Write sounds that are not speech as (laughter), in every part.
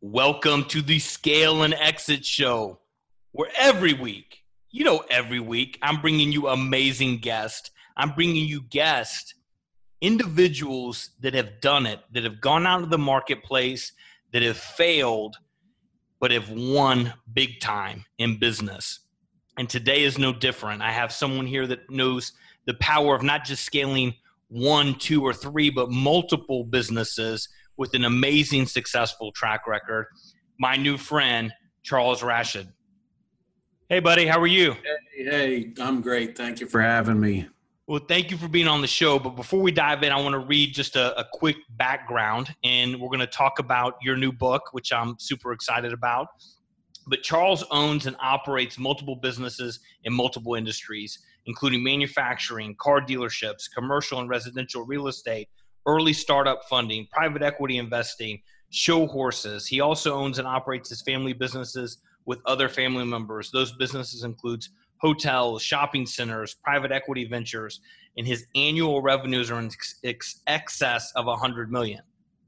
Welcome to the Scale and Exit Show, where every week, you know, every week, I'm bringing you amazing guests. I'm bringing you guests, individuals that have done it, that have gone out of the marketplace, that have failed, but have won big time in business. And today is no different. I have someone here that knows the power of not just scaling one, two, or three, but multiple businesses with an amazing successful track record. My new friend, Charles Rashid. Hey, buddy, how are you? Hey, hey, I'm great. Thank you for having me. Well, thank you for being on the show. But before we dive in, I want to read just a, a quick background, and we're going to talk about your new book, which I'm super excited about. But Charles owns and operates multiple businesses in multiple industries, including manufacturing, car dealerships, commercial and residential real estate, early startup funding, private equity investing, show horses. He also owns and operates his family businesses with other family members. Those businesses includes hotels, shopping centers, private equity ventures, and his annual revenues are in ex- excess of 100 million.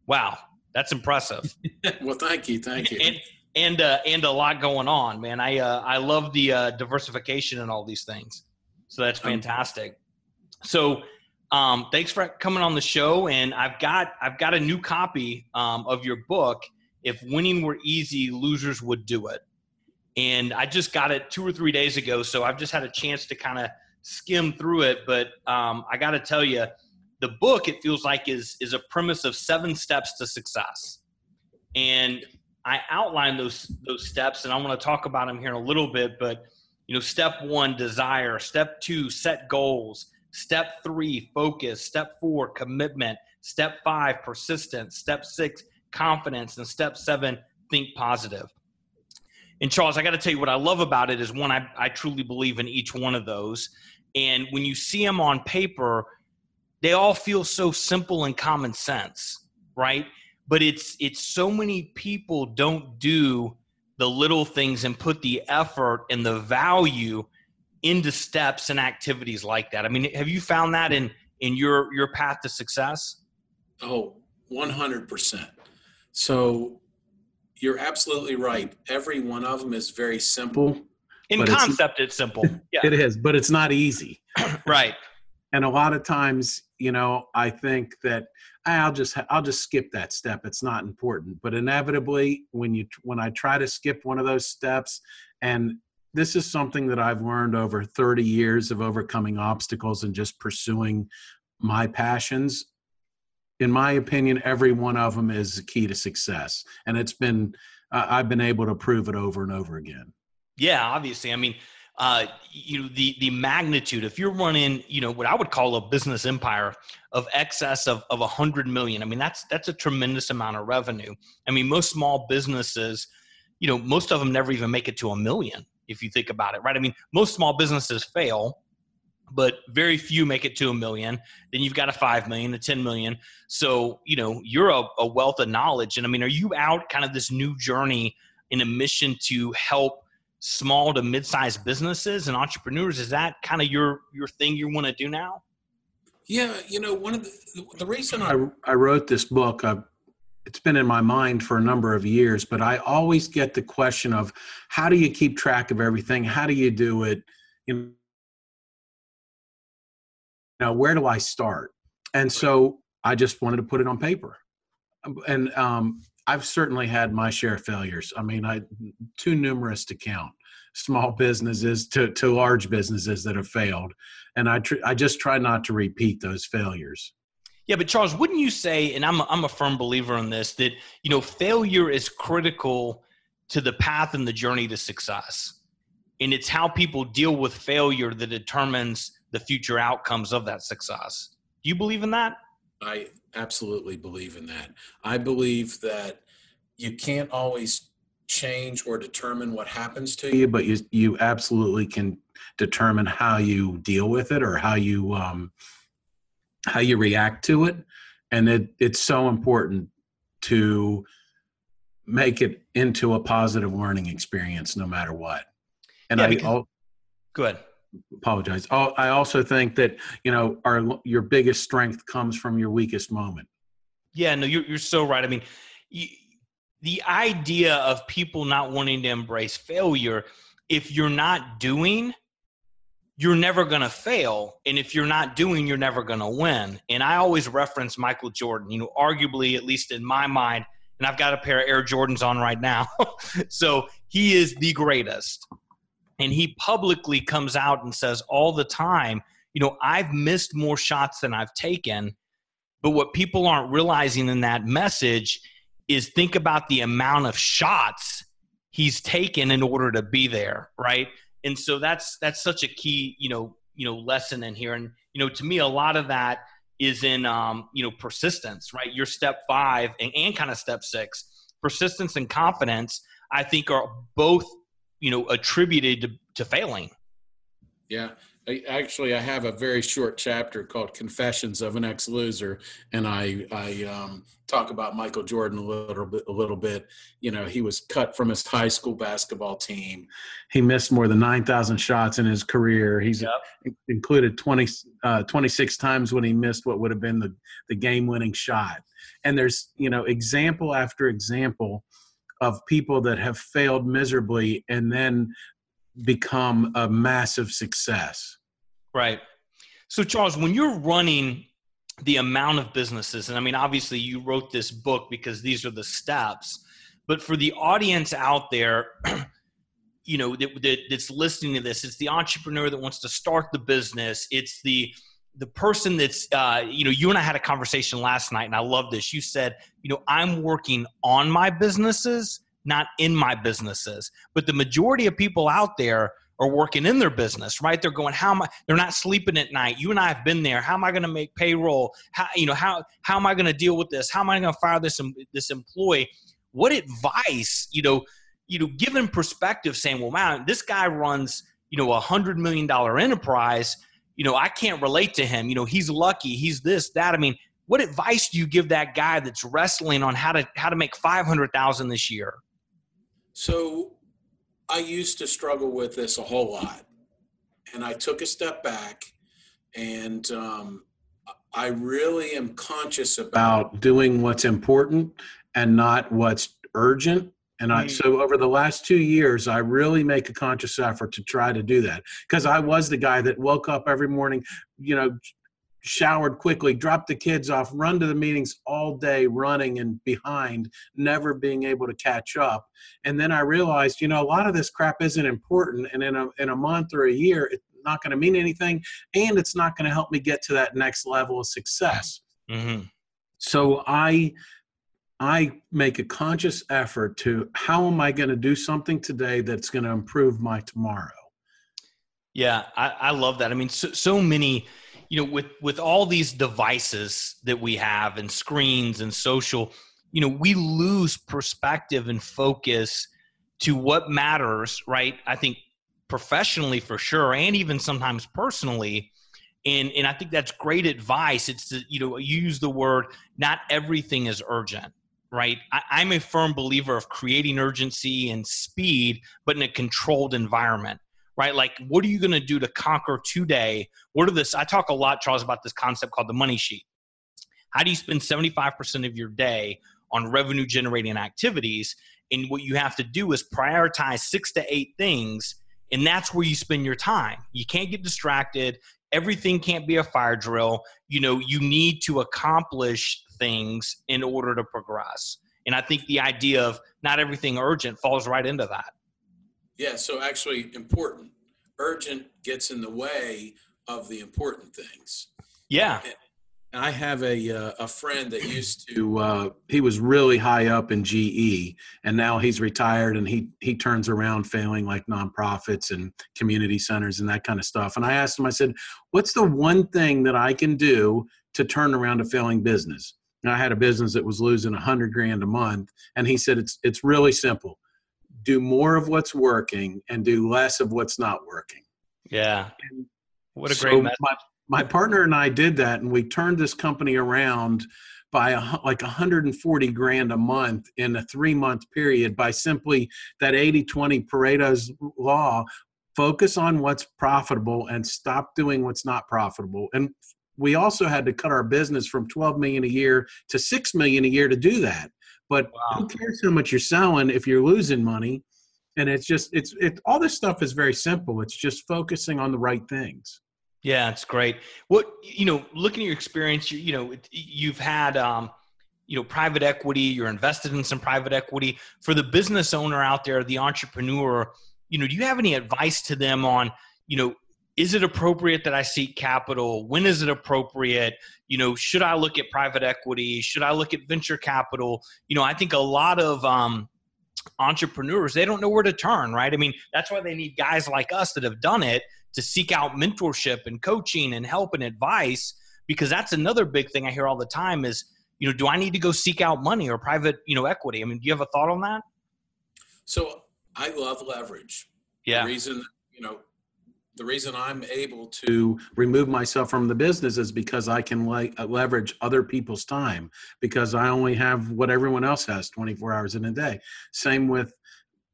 Wow, that's impressive. (laughs) well, thank you, thank you. And and, uh, and a lot going on, man. I uh, I love the uh, diversification and all these things. So that's fantastic. So um, thanks for coming on the show. And I've got I've got a new copy um, of your book. If winning were easy, losers would do it. And I just got it two or three days ago, so I've just had a chance to kind of skim through it. But um, I got to tell you, the book it feels like is is a premise of seven steps to success, and I outline those those steps, and I want to talk about them here in a little bit. But you know, step one, desire. Step two, set goals. Step three, focus. Step four, commitment. Step five, persistence. Step six, confidence. And step seven, think positive. And Charles, I got to tell you what I love about it is one, I, I truly believe in each one of those. And when you see them on paper, they all feel so simple and common sense, right? But it's it's so many people don't do the little things and put the effort and the value into steps and activities like that. I mean, have you found that in in your your path to success? Oh, 100%. So you're absolutely right. Every one of them is very simple. In concept, it's, it's simple. Yeah. It is, but it's not easy. (clears throat) right. And a lot of times, you know, I think that I'll just I'll just skip that step. It's not important. But inevitably, when you when I try to skip one of those steps, and this is something that I've learned over 30 years of overcoming obstacles and just pursuing my passions. In my opinion, every one of them is the key to success, and it's been uh, I've been able to prove it over and over again. Yeah, obviously. I mean, uh, you know, the the magnitude. If you're running, you know, what I would call a business empire of excess of of a hundred million. I mean, that's that's a tremendous amount of revenue. I mean, most small businesses, you know, most of them never even make it to a million if you think about it, right? I mean, most small businesses fail, but very few make it to a million. Then you've got a five million, a 10 million. So, you know, you're a, a wealth of knowledge. And I mean, are you out kind of this new journey in a mission to help small to mid-sized businesses and entrepreneurs? Is that kind of your your thing you want to do now? Yeah, you know, one of the the reason I I wrote this book, I it's been in my mind for a number of years, but I always get the question of how do you keep track of everything? How do you do it? You know, where do I start? And so I just wanted to put it on paper. And um, I've certainly had my share of failures. I mean, I too numerous to count. Small businesses to to large businesses that have failed, and I tr- I just try not to repeat those failures. Yeah, but Charles, wouldn't you say, and I'm a, I'm a firm believer in this, that you know failure is critical to the path and the journey to success, and it's how people deal with failure that determines the future outcomes of that success. Do you believe in that? I absolutely believe in that. I believe that you can't always change or determine what happens to you, but you you absolutely can determine how you deal with it or how you um, how you react to it. And it, it's so important to make it into a positive learning experience no matter what. And yeah, i I'll, go ahead. apologize. I also think that you know our your biggest strength comes from your weakest moment. Yeah no you're, you're so right. I mean you, the idea of people not wanting to embrace failure, if you're not doing, you're never going to fail. And if you're not doing, you're never going to win. And I always reference Michael Jordan, you know, arguably, at least in my mind, and I've got a pair of Air Jordans on right now. (laughs) so he is the greatest. And he publicly comes out and says all the time, you know, I've missed more shots than I've taken. But what people aren't realizing in that message is think about the amount of shots he's taken in order to be there, right? And so that's that's such a key, you know, you know, lesson in here. And you know, to me, a lot of that is in um, you know persistence, right? Your step five and, and kind of step six, persistence and confidence. I think are both you know attributed to, to failing. Yeah, I, actually, I have a very short chapter called "Confessions of an Ex-Loser," and I I um, talk about Michael Jordan a little bit. A little bit, you know, he was cut from his high school basketball team. He missed more than nine thousand shots in his career. He's yep. included 20, uh, 26 times when he missed what would have been the the game-winning shot. And there's you know example after example of people that have failed miserably and then become a massive success. Right. So, Charles, when you're running the amount of businesses, and I mean, obviously, you wrote this book because these are the steps, but for the audience out there, (clears throat) you know, that, that, that's listening to this, it's the entrepreneur that wants to start the business. It's the the person that's uh, you know you and i had a conversation last night and i love this you said you know i'm working on my businesses not in my businesses. But the majority of people out there are working in their business, right? They're going, how am I? They're not sleeping at night. You and I have been there. How am I going to make payroll? How you know how how am I going to deal with this? How am I going to fire this this employee? What advice, you know, you know, given perspective, saying, well, man, this guy runs, you know, a hundred million dollar enterprise. You know, I can't relate to him. You know, he's lucky. He's this, that. I mean, what advice do you give that guy that's wrestling on how to how to make five hundred thousand this year? So I used to struggle with this a whole lot. And I took a step back and um, I really am conscious about doing what's important and not what's urgent. And I, so over the last two years, I really make a conscious effort to try to do that because I was the guy that woke up every morning, you know, showered quickly, dropped the kids off, run to the meetings all day, running and behind, never being able to catch up. And then I realized, you know, a lot of this crap isn't important. And in a, in a month or a year, it's not going to mean anything. And it's not going to help me get to that next level of success. Mm-hmm. So I, I make a conscious effort to how am I going to do something today that's going to improve my tomorrow? Yeah, I, I love that. I mean, so, so many you know with with all these devices that we have and screens and social you know we lose perspective and focus to what matters right? I think professionally for sure and even sometimes personally. And and i think that's great advice. It's to you know use the word not everything is urgent right? I, i'm a firm believer of creating urgency and speed but in a controlled environment right? Like, what are you going to do to conquer today? What are this? I talk a lot, Charles, about this concept called the money sheet. How do you spend 75% of your day on revenue generating activities? And what you have to do is prioritize six to eight things, and that's where you spend your time. You can't get distracted. Everything can't be a fire drill. You know, you need to accomplish things in order to progress. And I think the idea of not everything urgent falls right into that. Yeah, so actually, important. Urgent gets in the way of the important things. Yeah. And I have a uh, a friend that used to uh, he was really high up in GE and now he's retired and he he turns around failing like nonprofits and community centers and that kind of stuff. And I asked him, I said, "What's the one thing that I can do to turn around a failing business?" And I had a business that was losing a hundred grand a month, and he said, "It's it's really simple do more of what's working and do less of what's not working. Yeah. What a great so my, my partner and I did that and we turned this company around by a, like 140 grand a month in a 3 month period by simply that 80/20 Pareto's law focus on what's profitable and stop doing what's not profitable and we also had to cut our business from 12 million a year to 6 million a year to do that But wow. who cares how much you're selling if you're losing money? And it's just it's it all this stuff is very simple. It's just focusing on the right things. Yeah, it's great. What you know, looking at your experience, you, you know, you've had um, you know private equity. You're invested in some private equity. For the business owner out there, the entrepreneur, you know, do you have any advice to them on you know is it appropriate that I seek capital? When is it appropriate? You know, should I look at private equity? Should I look at venture capital? You know, I think a lot of um, entrepreneurs they don't know where to turn. Right? I mean, that's why they need guys like us that have done it to seek out mentorship and coaching and help and advice. Because that's another big thing I hear all the time is, you know, do I need to go seek out money or private, you know, equity? I mean, do you have a thought on that? So I love leverage. Yeah. The reason, you know, the reason I'm able to remove myself from the business is because I can like uh, leverage other people's time because I only have what everyone else has 24 hours in a day. Same with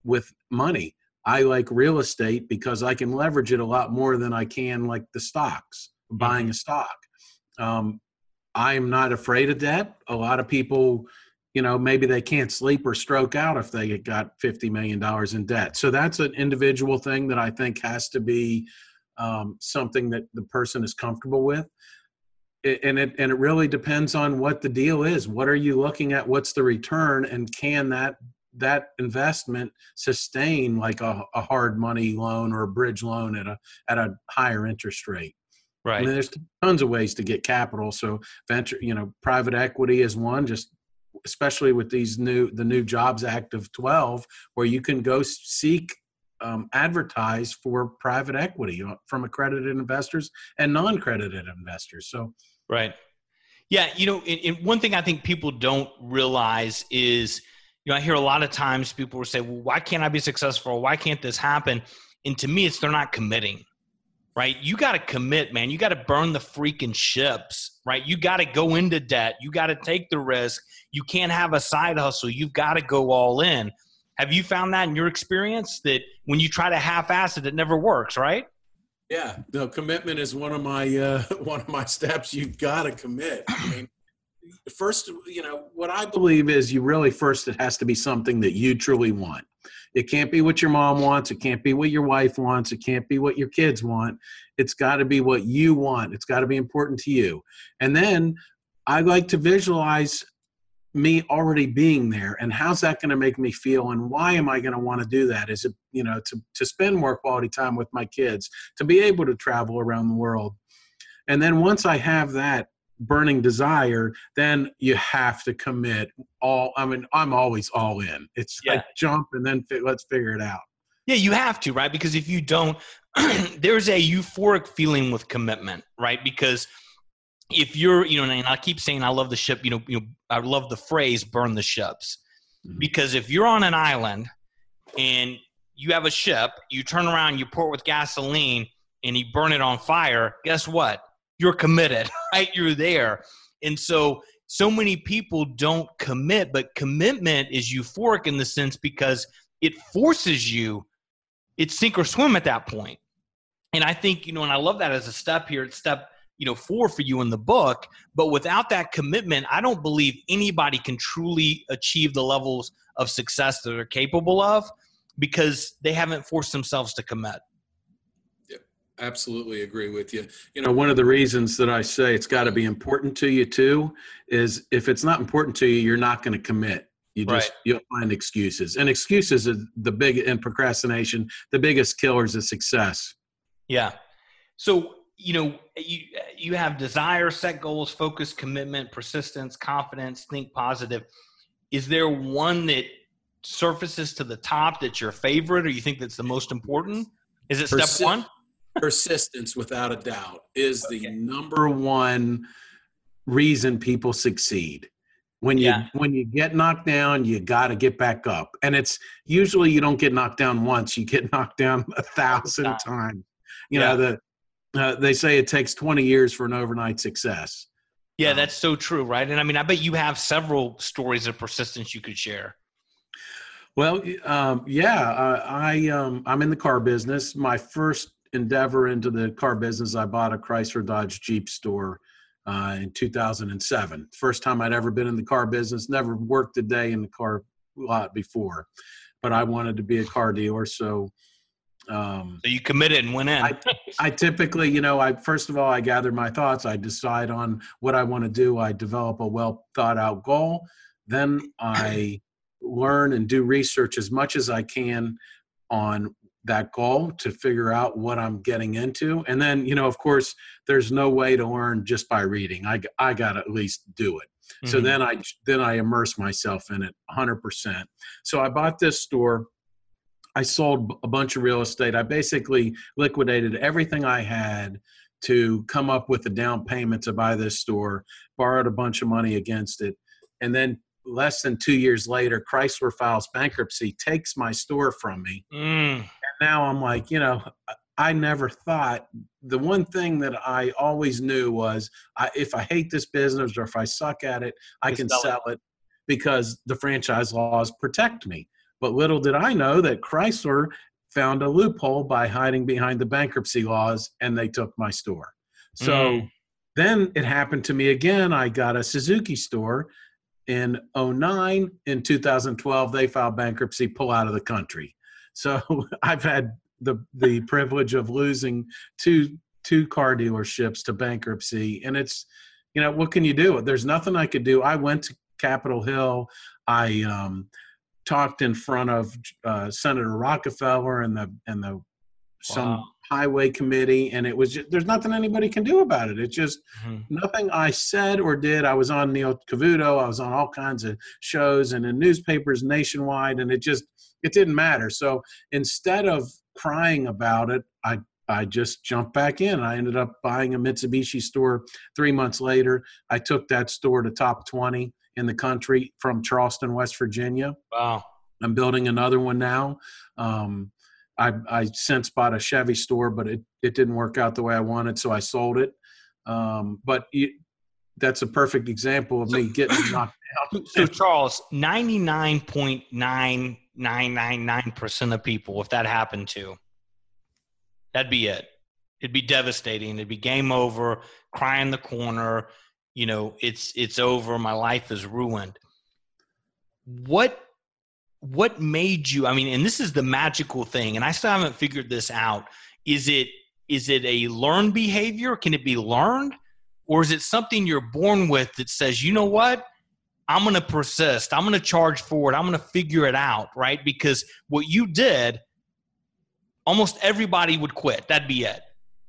with money. I like real estate because I can leverage it a lot more than I can like the stocks, buying mm-hmm. a stock. Um, I'm not afraid of debt. A lot of people you know maybe they can't sleep or stroke out if they got 50 million dollars in debt. So that's an individual thing that i think has to be um, something that the person is comfortable with. And it and it really depends on what the deal is. What are you looking at? What's the return? And can that that investment sustain like a, a hard money loan or a bridge loan at a at a higher interest rate? Right I mean, there's tons of ways to get capital. So venture you know private equity is one just especially with these new the new jobs act of 12 where you can go seek um, advertise for private equity uh, from accredited investors and non-credited investors so. Right. Yeah you know and, and one thing i think people don't realize is you know i hear a lot of times people will say well why can't i be successful? Why can't this happen? And to me it's they're not committing right? You got to commit, man. You got to burn the freaking ships, right? You got to go into debt. You got to take the risk. You can't have a side hustle. You've got to go all in. Have you found that in your experience that when you try to half-ass it, it never works, right? Yeah, no. Commitment is one of my uh, (laughs) one of my steps. You got to commit. I mean, first, you know, what I believe is you really first it has to be something that you truly want. It can't be what your mom wants. It can't be what your wife wants. It can't be what your kids want. It's got to be what you want. It's got to be important to you. And then I like to visualize me already being there and how's that going to make me feel and why am i going to want to do that is it you know to, to spend more quality time with my kids to be able to travel around the world and then once i have that burning desire, then you have to commit all. I mean, I'm always all in. It's yeah. like jump and then fi- let's figure it out. Yeah, you have to, right? Because if you don't, (clears throat) there's a euphoric feeling with commitment, right? Because if you're, you know, and I keep saying I love the ship, you know, you know I love the phrase burn the ships. Mm-hmm. Because if you're on an island and you have a ship, you turn around, you pour it with gasoline, and you burn it on fire, guess what? You're committed, (laughs) right? You're there. And so, so many people don't commit, but commitment is euphoric in the sense because it forces you, it's sink or swim at that point. And I think, you know, and I love that as a step here, it's step, you know, four for you in the book. But without that commitment, I don't believe anybody can truly achieve the levels of success that they're capable of because they haven't forced themselves to commit absolutely agree with you. You know, one of the reasons that I say it's got to be important to you too is if it's not important to you, you're not going to commit. You just right. you'll find excuses, and excuses are the big and procrastination, the biggest killers of success. Yeah. So you know you you have desire, set goals, focus, commitment, persistence, confidence, think positive. Is there one that surfaces to the top that's your favorite, or you think that's the most important? Is it step one? Persistence without a doubt is the number one reason people succeed. When you yeah. when you get knocked down you got to get back up. And it's usually you don't get knocked down once you get (laughs) knocked down a thousand times. You yeah. know the uh, they say it takes 20 years for an overnight success. Yeah um, that's so true right? And i mean i bet you have several stories of persistence you could share. Well um, yeah uh, i um, i'm in the car business. My first endeavor into the car business, I bought a Chrysler Dodge Jeep store uh, in 2007. First time I'd ever been in the car business, never worked a day in the car lot before, but I wanted to be a car dealer. So, um, so you committed and went in. I, I typically, you know, I first of all, I gather my thoughts. I decide on what I want to do. I develop a well thought out goal. Then I learn and do research as much as I can on that goal to figure out what I'm getting into. And then, you know, of course, there's no way to learn just by reading. I, I got to at least do it. Mm-hmm. So then I then I immerse myself in it 100%. So I bought this store. I sold a bunch of real estate. I basically liquidated everything I had to come up with a down payment to buy this store, borrowed a bunch of money against it, and then less than two years later, Chrysler files bankruptcy, takes my store from me. Mm. And now I'm like, you know, I never thought the one thing that I always knew was I, if I hate this business or if I suck at it, I can sell, sell it. it because the franchise laws protect me. But little did I know that Chrysler found a loophole by hiding behind the bankruptcy laws and they took my store. So mm. then it happened to me again. I got a Suzuki store in 09 in 2012 they filed bankruptcy pull out of the country. So (laughs) i've had the the privilege of losing two two car dealerships to bankruptcy and it's you know what can you do? There's nothing i could do. I went to capitol hill. I um, talked in front of uh, senator rockefeller and the and the some wow. highway committee and it was just, there's nothing anybody can do about it. It's just mm-hmm. nothing i said or did. I was on neil cavuto i was on all kinds of shows and in newspapers nationwide and it just it didn't matter. So instead of crying about it i i just jumped back in. I ended up buying a mitsubishi store three months later. I took that store to top 20 in the country from charleston west virginia. Wow. I'm building another one now. Um, I, I since bought a Chevy store, but it, it didn't work out the way I wanted, so I sold it. Um, but you, that's a perfect example of me (coughs) getting knocked out. So, Charles, 99.9999% of people, if that happened to, that'd be it. It'd be devastating. It'd be game over, cry in the corner. You know, it's it's over. My life is ruined. What what made you i mean and this is the magical thing and i still haven't figured this out. Is it is it a learned behavior? Can it be learned? Or is it something you're born with that says you know what? I'm going to persist. I'm going to charge forward. I'm going to figure it out right? Because what you did almost everybody would quit. That'd be it.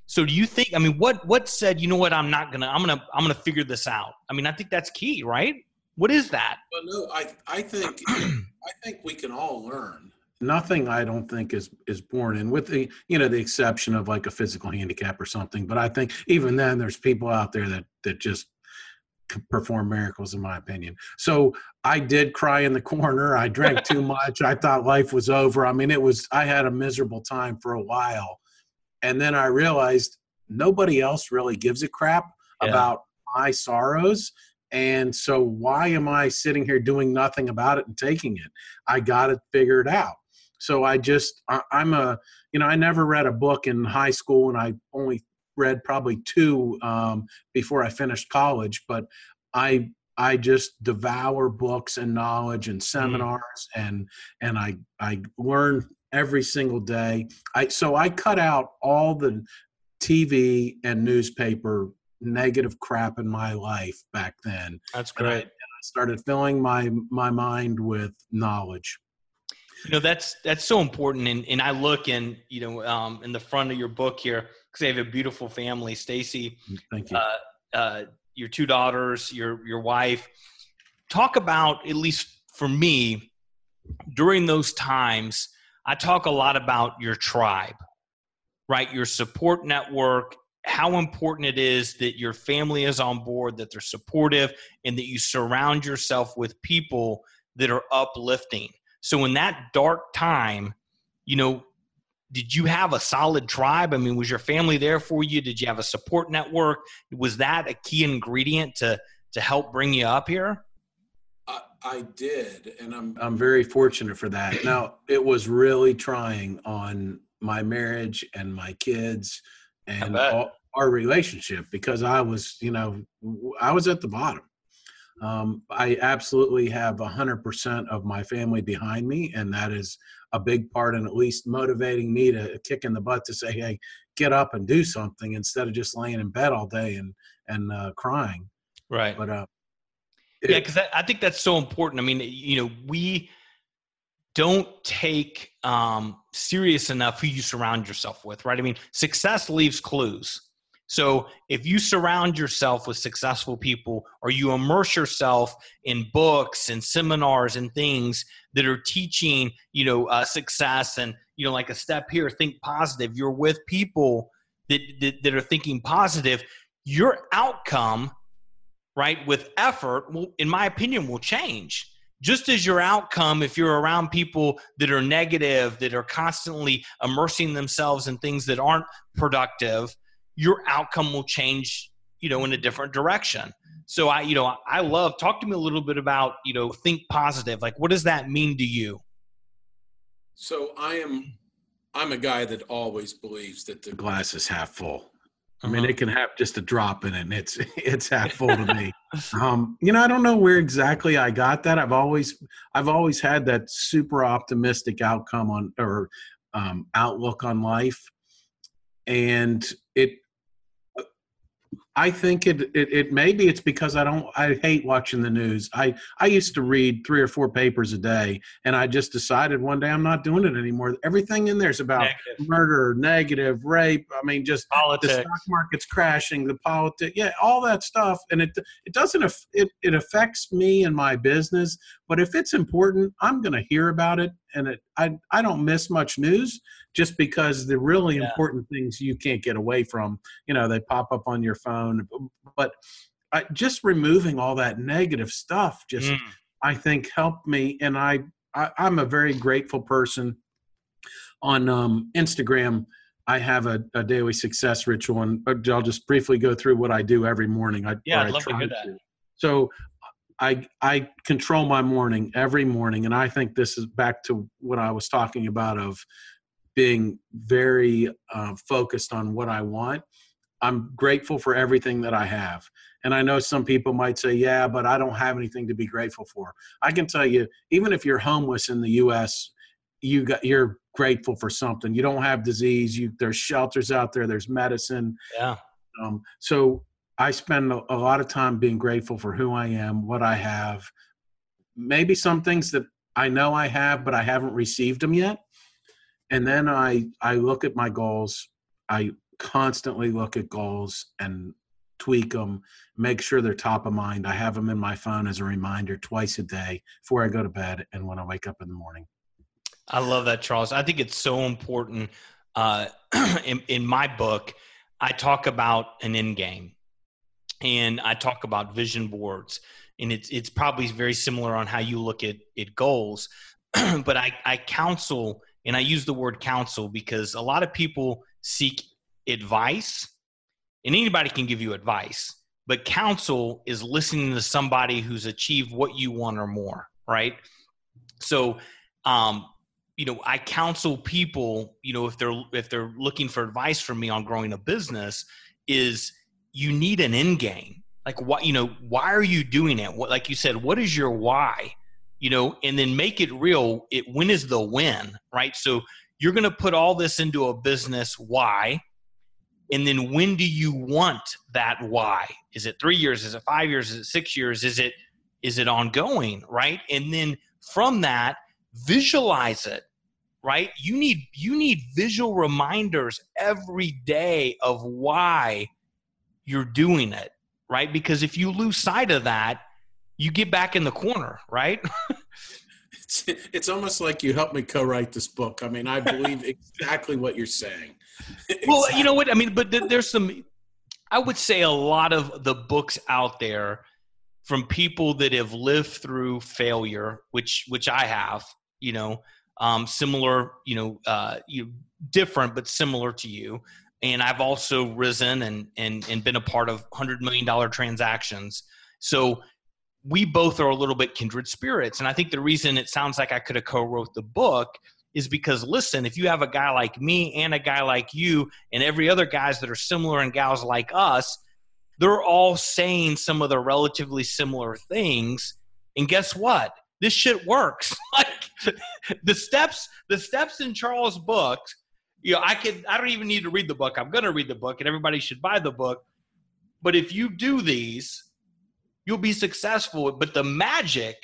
So do you think i mean what what said you know what? I'm not going to i'm going to i'm going to figure this out i mean i think that's key right? What is that? Well, no, I I think (clears throat) I think we can all learn. Nothing I don't think is is born in, with the you know the exception of like a physical handicap or something. But I think even then, there's people out there that that just perform miracles, in my opinion. So I did cry in the corner. I drank too (laughs) much. I thought life was over. I mean, it was. I had a miserable time for a while, and then I realized nobody else really gives a crap yeah. about my sorrows and so, why am I sitting here doing nothing about it and taking it? I got it figured out. So, I just, I, am a, you know, I never read a book in high school and I only read probably two um, before I finished college, but I, I just devour books and knowledge and mm. seminars mm. and and I I learn every single day. I so I cut out all the TV and newspaper negative crap in my life back then. That's great. And I, and I started filling my my mind with knowledge. You know that's that's so important, and and I look in you know um, in the front of your book here because they have a beautiful family. Stacy, mm, thank you. Uh, uh, your two daughters, your your wife. Talk about at least for me during those times. I talk a lot about your tribe, right? Your support network how important it is that your family is on board, that they're supportive, and that you surround yourself with people that are uplifting. So, in that dark time, you know, did you have a solid tribe? I mean, was your family there for you? Did you have a support network? Was that a key ingredient to to help bring you up here? I, I did, and I'm I'm very fortunate for that. Now, it was really trying on my marriage and my kids and our relationship because I was, you know, I was at the bottom. Um, I absolutely have 100% of my family behind me, and that is a big part in at least motivating me to kick in the butt to say, hey, get up and do something instead of just laying in bed all day and, and uh, crying. Right. But, uh, yeah, because I, I think that's so important. I mean, you know, we don't take um, serious enough who you surround yourself with, right? I mean, success leaves clues so if you surround yourself with successful people or you immerse yourself in books and seminars and things that are teaching, you know, uh, success and, you know, like a step here, think positive, you're with people that, that, that are thinking positive, your outcome, right, with effort, will, in my opinion, will change just as your outcome if you're around people that are negative that are constantly immersing themselves in things that aren't productive your outcome will change, you know, in a different direction. So I, you know, I love talk to me a little bit about, you know, think positive. Like what does that mean to you? So I am I'm a guy that always believes that the glass is half full. I mean, uh-huh. it can have just a drop in it, and it's (laughs) it's half full to me. (laughs) Um, you know, I don't know where exactly I got that. I've always I've always had that super optimistic outcome on or um, outlook on life, and it I think it, it, it maybe it's because I don't I hate watching the news. I I used to read three or four papers a day, and I just decided one day I'm not doing it anymore. Everything in there is about negative. murder, negative, rape. I mean, just politics. the stock market's crashing, the politics, yeah, all that stuff, and it it doesn't it it affects me and my business. But if it's important, I'm going to hear about it, and it I I don't miss much news just because the really yeah. important things you can't get away from, you know, they pop up on your phone. But I, just removing all that negative stuff just, mm. I think, helped me. And I, I, am a very grateful person. On um, Instagram, I have a, a, daily success ritual, and uh, I'll just briefly go through what I do every morning. I, yeah, I'd love to hear that. To. So I I control my morning every morning, and I think this is back to what I was talking about of being very uh, focused on what I want. I'm grateful for everything that I have. And I know some people might say, yeah, but I don't have anything to be grateful for. I can tell you, even if you're homeless in the US, you got you're grateful for something. You don't have disease. You there's shelters out there, there's medicine. Yeah. Um, so I spend a, lot of time being grateful for who I am, what I have. Maybe some things that I know I have, but I haven't received them yet. And then i i look at my goals. I constantly look at goals and tweak them make sure they're top of mind. I have them in my phone as a reminder twice a day before i go to bed and when i wake up in the morning. I love that charles. I think it's so important uh, (clears throat) in, in my book i talk about an end game and i talk about vision boards and it's it's probably very similar on how you look at, at goals (clears throat) but I, I counsel and I use the word counsel because a lot of people seek advice, and anybody can give you advice, but counsel is listening to somebody who's achieved what you want or more, right? So, um, you know, I counsel people, you know, if they're if they're looking for advice from me on growing a business, is you need an end game. Like what, you know, why are you doing it? What, like you said, what is your why? you know, and then make it real. It when is the win, right? So you're going to put all this into a business. Why? And then when do you want that why? Is it three years? Is it five years? Is it six years? Is it is it ongoing, right? And then from that, visualize it, right? You need you need visual reminders every day of why you're doing it, right? Because if you lose sight of that, you get back in the corner, right? (laughs) it's, it's almost like you helped me co-write this book. I mean, I believe (laughs) exactly what you're saying. well, exactly. you know what I mean, but there's some. I would say a lot of the books out there from people that have lived through failure, which which I have, you know, um, similar, you know, uh, you different but similar to you. And I've also risen and and and been a part of hundred million dollar transactions. So we both are a little bit kindred spirits. And I think the reason it sounds like I could have co-wrote the book is because listen, if you have a guy like me and a guy like you and every other guys that are similar and gals like us, they're all saying some of the relatively similar things. And guess what? This shit works. (laughs) like (laughs) the steps, the steps in Charles' book, you know, I could I don't even need to read the book. I'm gonna read the book and everybody should buy the book. But if you do these, you'll be successful. But the magic,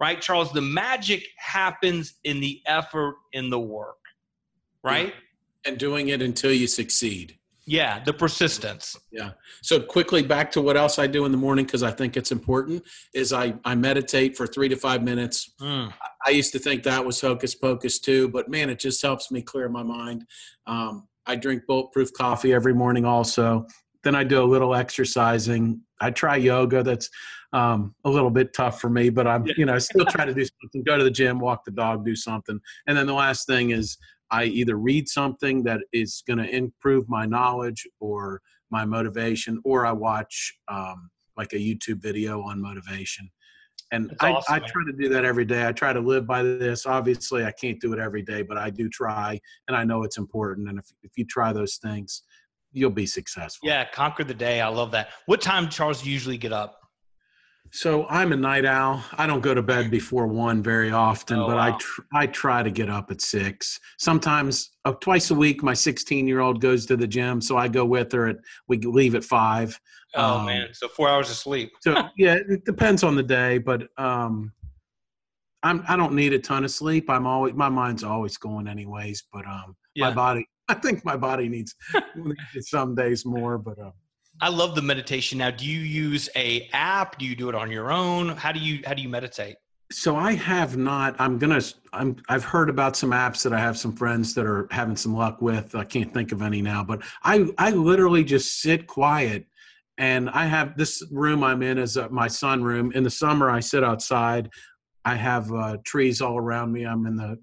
right, Charles, the magic happens in the effort in the work. Right? And doing it until you succeed. Yeah, the persistence. Yeah. So quickly back to what else I do in the morning because I think it's important is I I meditate for three to five minutes. Mm. I used to think that was hocus pocus too, but man, it just helps me clear my mind. Um, I drink bulletproof coffee every morning also. Then I do a little exercising. I try yoga. That's um, a little bit tough for me, but I'm you know I still try to do something. Go to the gym, walk the dog, do something. And then the last thing is I either read something that is going to improve my knowledge or my motivation, or I watch um, like a YouTube video on motivation. And I, awesome, I try to do that every day. I try to live by this. Obviously, I can't do it every day, but I do try, and I know it's important. And if, if you try those things, you'll be successful. Yeah, conquer the day. I love that. What time, Charles, usually get up? So I'm a night owl. I don't go to bed before one very often, oh, but wow. I tr- I try to get up at six. Sometimes uh, twice a week, my 16 year old goes to the gym, so I go with her. At we leave at five. Oh um, man, so four hours of sleep. so yeah, it depends on the day, but um, I'm I don't need a ton of sleep. I'm always my mind's always going anyways, but um, yeah. my body. (laughs) I think my body needs (laughs) some days more, but um. I love the meditation. Now, do you use a app? Do you do it on your own? How do you how do you meditate? So I have not. I'm gonna. I'm. I've heard about some apps that I have some friends that are having some luck with. I can't think of any now, but I I literally just sit quiet, and I have this room I'm in is my sun room. In the summer, I sit outside. I have uh, trees all around me. I'm in the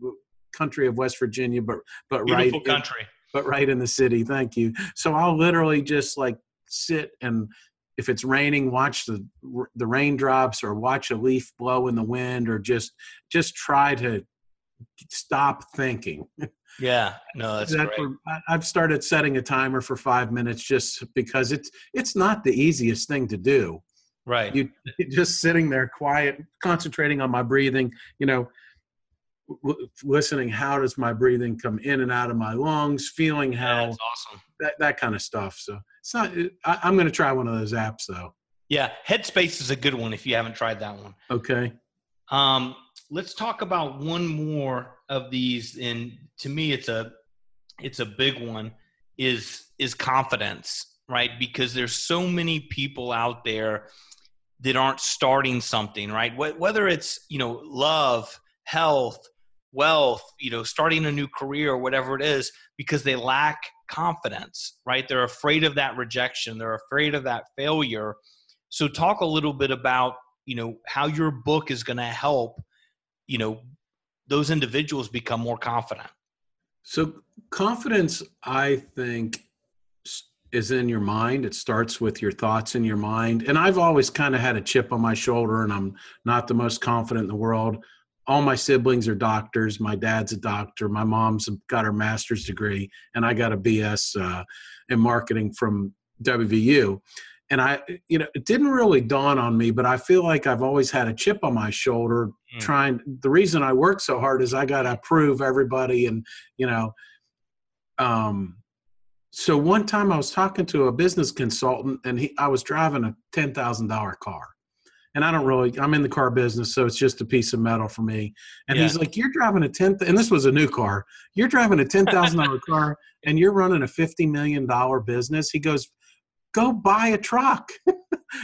country of West Virginia, but but Beautiful right country. In, but right in the city. Thank you. So I'll literally just like sit and if it's raining watch the the raindrops or watch a leaf blow in the wind or just just try to stop thinking. Yeah. No (laughs) that's, that's great. i've started setting a timer for five minutes just because it's it's not the easiest thing to do. Right. You (laughs) just sitting there quiet concentrating on my breathing you know listening how does my breathing come in and out of my lungs feeling how yeah, awesome. that, that kind of stuff so it's not. I, I'm going to try one of those apps though. Yeah, Headspace is a good one if you haven't tried that one. Okay. Um, let's talk about one more of these. And to me, it's a it's a big one. Is is confidence, right? Because there's so many people out there that aren't starting something, right? Whether it's you know love, health, wealth, you know, starting a new career, whatever it is, because they lack confidence, right? They're afraid of that rejection, they're afraid of that failure. So talk a little bit about, you know, how your book is going to help, you know, those individuals become more confident. So confidence I think is in your mind. It starts with your thoughts in your mind. And I've always kind of had a chip on my shoulder and I'm not the most confident in the world all my siblings are doctors. My dad's a doctor. My mom's got her master's degree, and I got a BS uh, in marketing from WVU. And I, you know, it didn't really dawn on me, but I feel like I've always had a chip on my shoulder. Mm. Trying the reason I work so hard is I got to prove everybody, and you know, um, so one time I was talking to a business consultant, and he, I was driving a ten thousand dollar car, and I don't really, I'm in the car business, so it's just a piece of metal for me. And yeah. he's like, You're driving a 10, and this was a new car. You're driving a $10,000 (laughs) car and you're running a $50 million business. He goes, Go buy a truck. (laughs)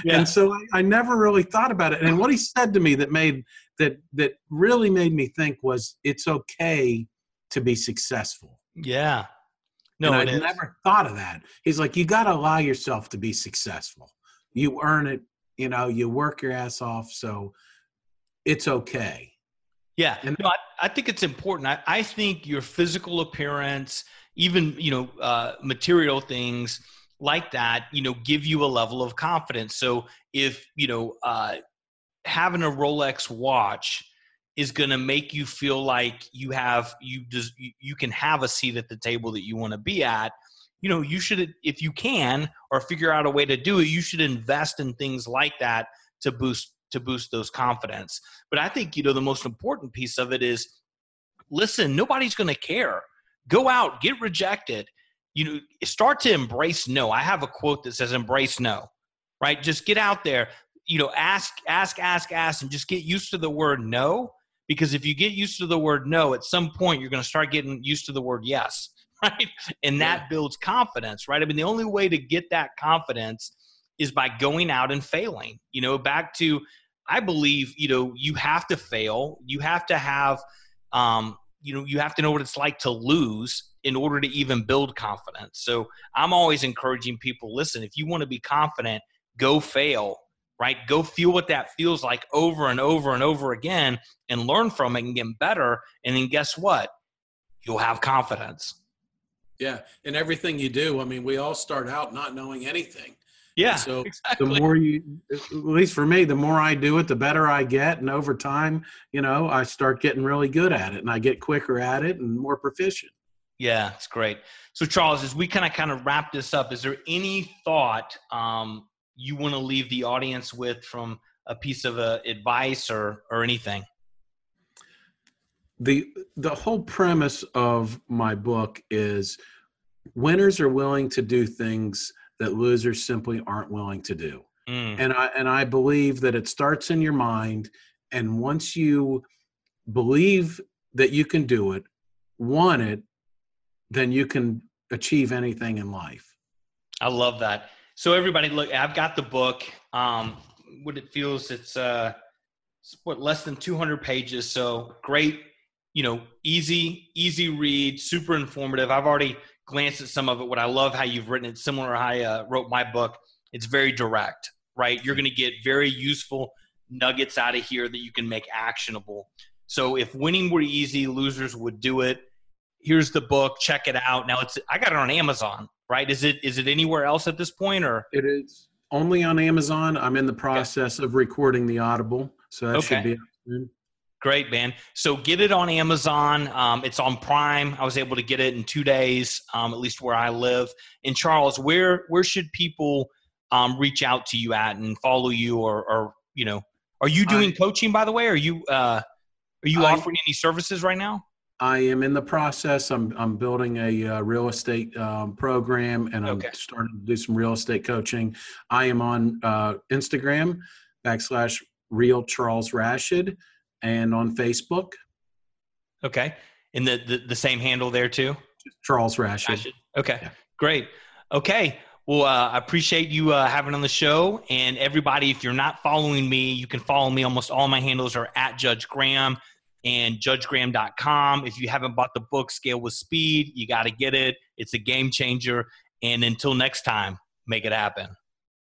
yeah. And so I, I never really thought about it. And what he said to me that made, that, that really made me think was, It's okay to be successful. Yeah. No, I never thought of that. He's like, You got to allow yourself to be successful. You earn it you know you work your ass off so it's okay. Yeah and no, I, I, think it's important. I, I think your physical appearance even you know uh, material things like that you know give you a level of confidence. So if you know uh, having a rolex watch is going to make you feel like you have you just you can have a seat at the table that you want to be at you know you should if you can or figure out a way to do it you should invest in things like that to boost to boost those confidence. But i think you know the most important piece of it is listen nobody's going to care. Go out get rejected. You know start to embrace no. I have a quote that says embrace no right? Just get out there. You know ask ask ask ask and just get used to the word no because if you get used to the word no at some point you're going to start getting used to the word yes (laughs) right and that yeah. builds confidence right i mean the only way to get that confidence is by going out and failing you know back to i believe you know you have to fail you have to have um you know you have to know what it's like to lose in order to even build confidence so i'm always encouraging people listen if you want to be confident go fail right? Go feel what that feels like over and over and over again and learn from it and get better. And then guess what? You'll have confidence. Yeah. And everything you do, I mean, we all start out not knowing anything. Yeah. And so (laughs) exactly. the more you, at least for me, the more I do it, the better I get. And over time, you know, I start getting really good at it and I get quicker at it and more proficient. Yeah, it's great. So, Charles, as we kind of kind of wrap this up, is there any thought um, you want to leave the audience with from a piece of uh, advice or or anything? The the whole premise of my book is winners are willing to do things that losers simply aren't willing to do. Mm. And I and I believe that it starts in your mind and once you believe that you can do it, want it, then you can achieve anything in life. I love that. So everybody, look, I've got the book. Um, what it feels, it's uh, what less than 200 pages. So great, you know, easy, easy read, super informative. I've already glanced at some of it. What I love how you've written it, similar how I uh, wrote my book. It's very direct, right? You're going to get very useful nuggets out of here that you can make actionable. So if winning were easy, losers would do it. Here's the book. Check it out. Now it's I got it on Amazon right? Is it is it anywhere else at this point or it is only on Amazon. I'm in the process okay. of recording the Audible, so that okay. should be soon. Great, man. So get it on Amazon. Um, it's on Prime. I was able to get it in two days, um, at least where I live. And Charles, where where should people um, reach out to you at and follow you, or, or you know, are you doing I, coaching by the way? Are you uh, are you I, offering any services right now? I am in the process. I'm I'm building a uh, real estate um, program, and I'm okay. starting to do some real estate coaching. I am on uh, Instagram backslash real Charles Rashid, and on Facebook. Okay, and the the, the same handle there too. Charles Rashid. Rashid. Okay, yeah. great. Okay. Well, uh, I appreciate you uh, having on the show. And everybody, if you're not following me, you can follow me. Almost all my handles are at Judge Graham and judgegraham.com. If you haven't bought the book, Scale with Speed, you got to get it. It's a game changer. And until next time, make it happen.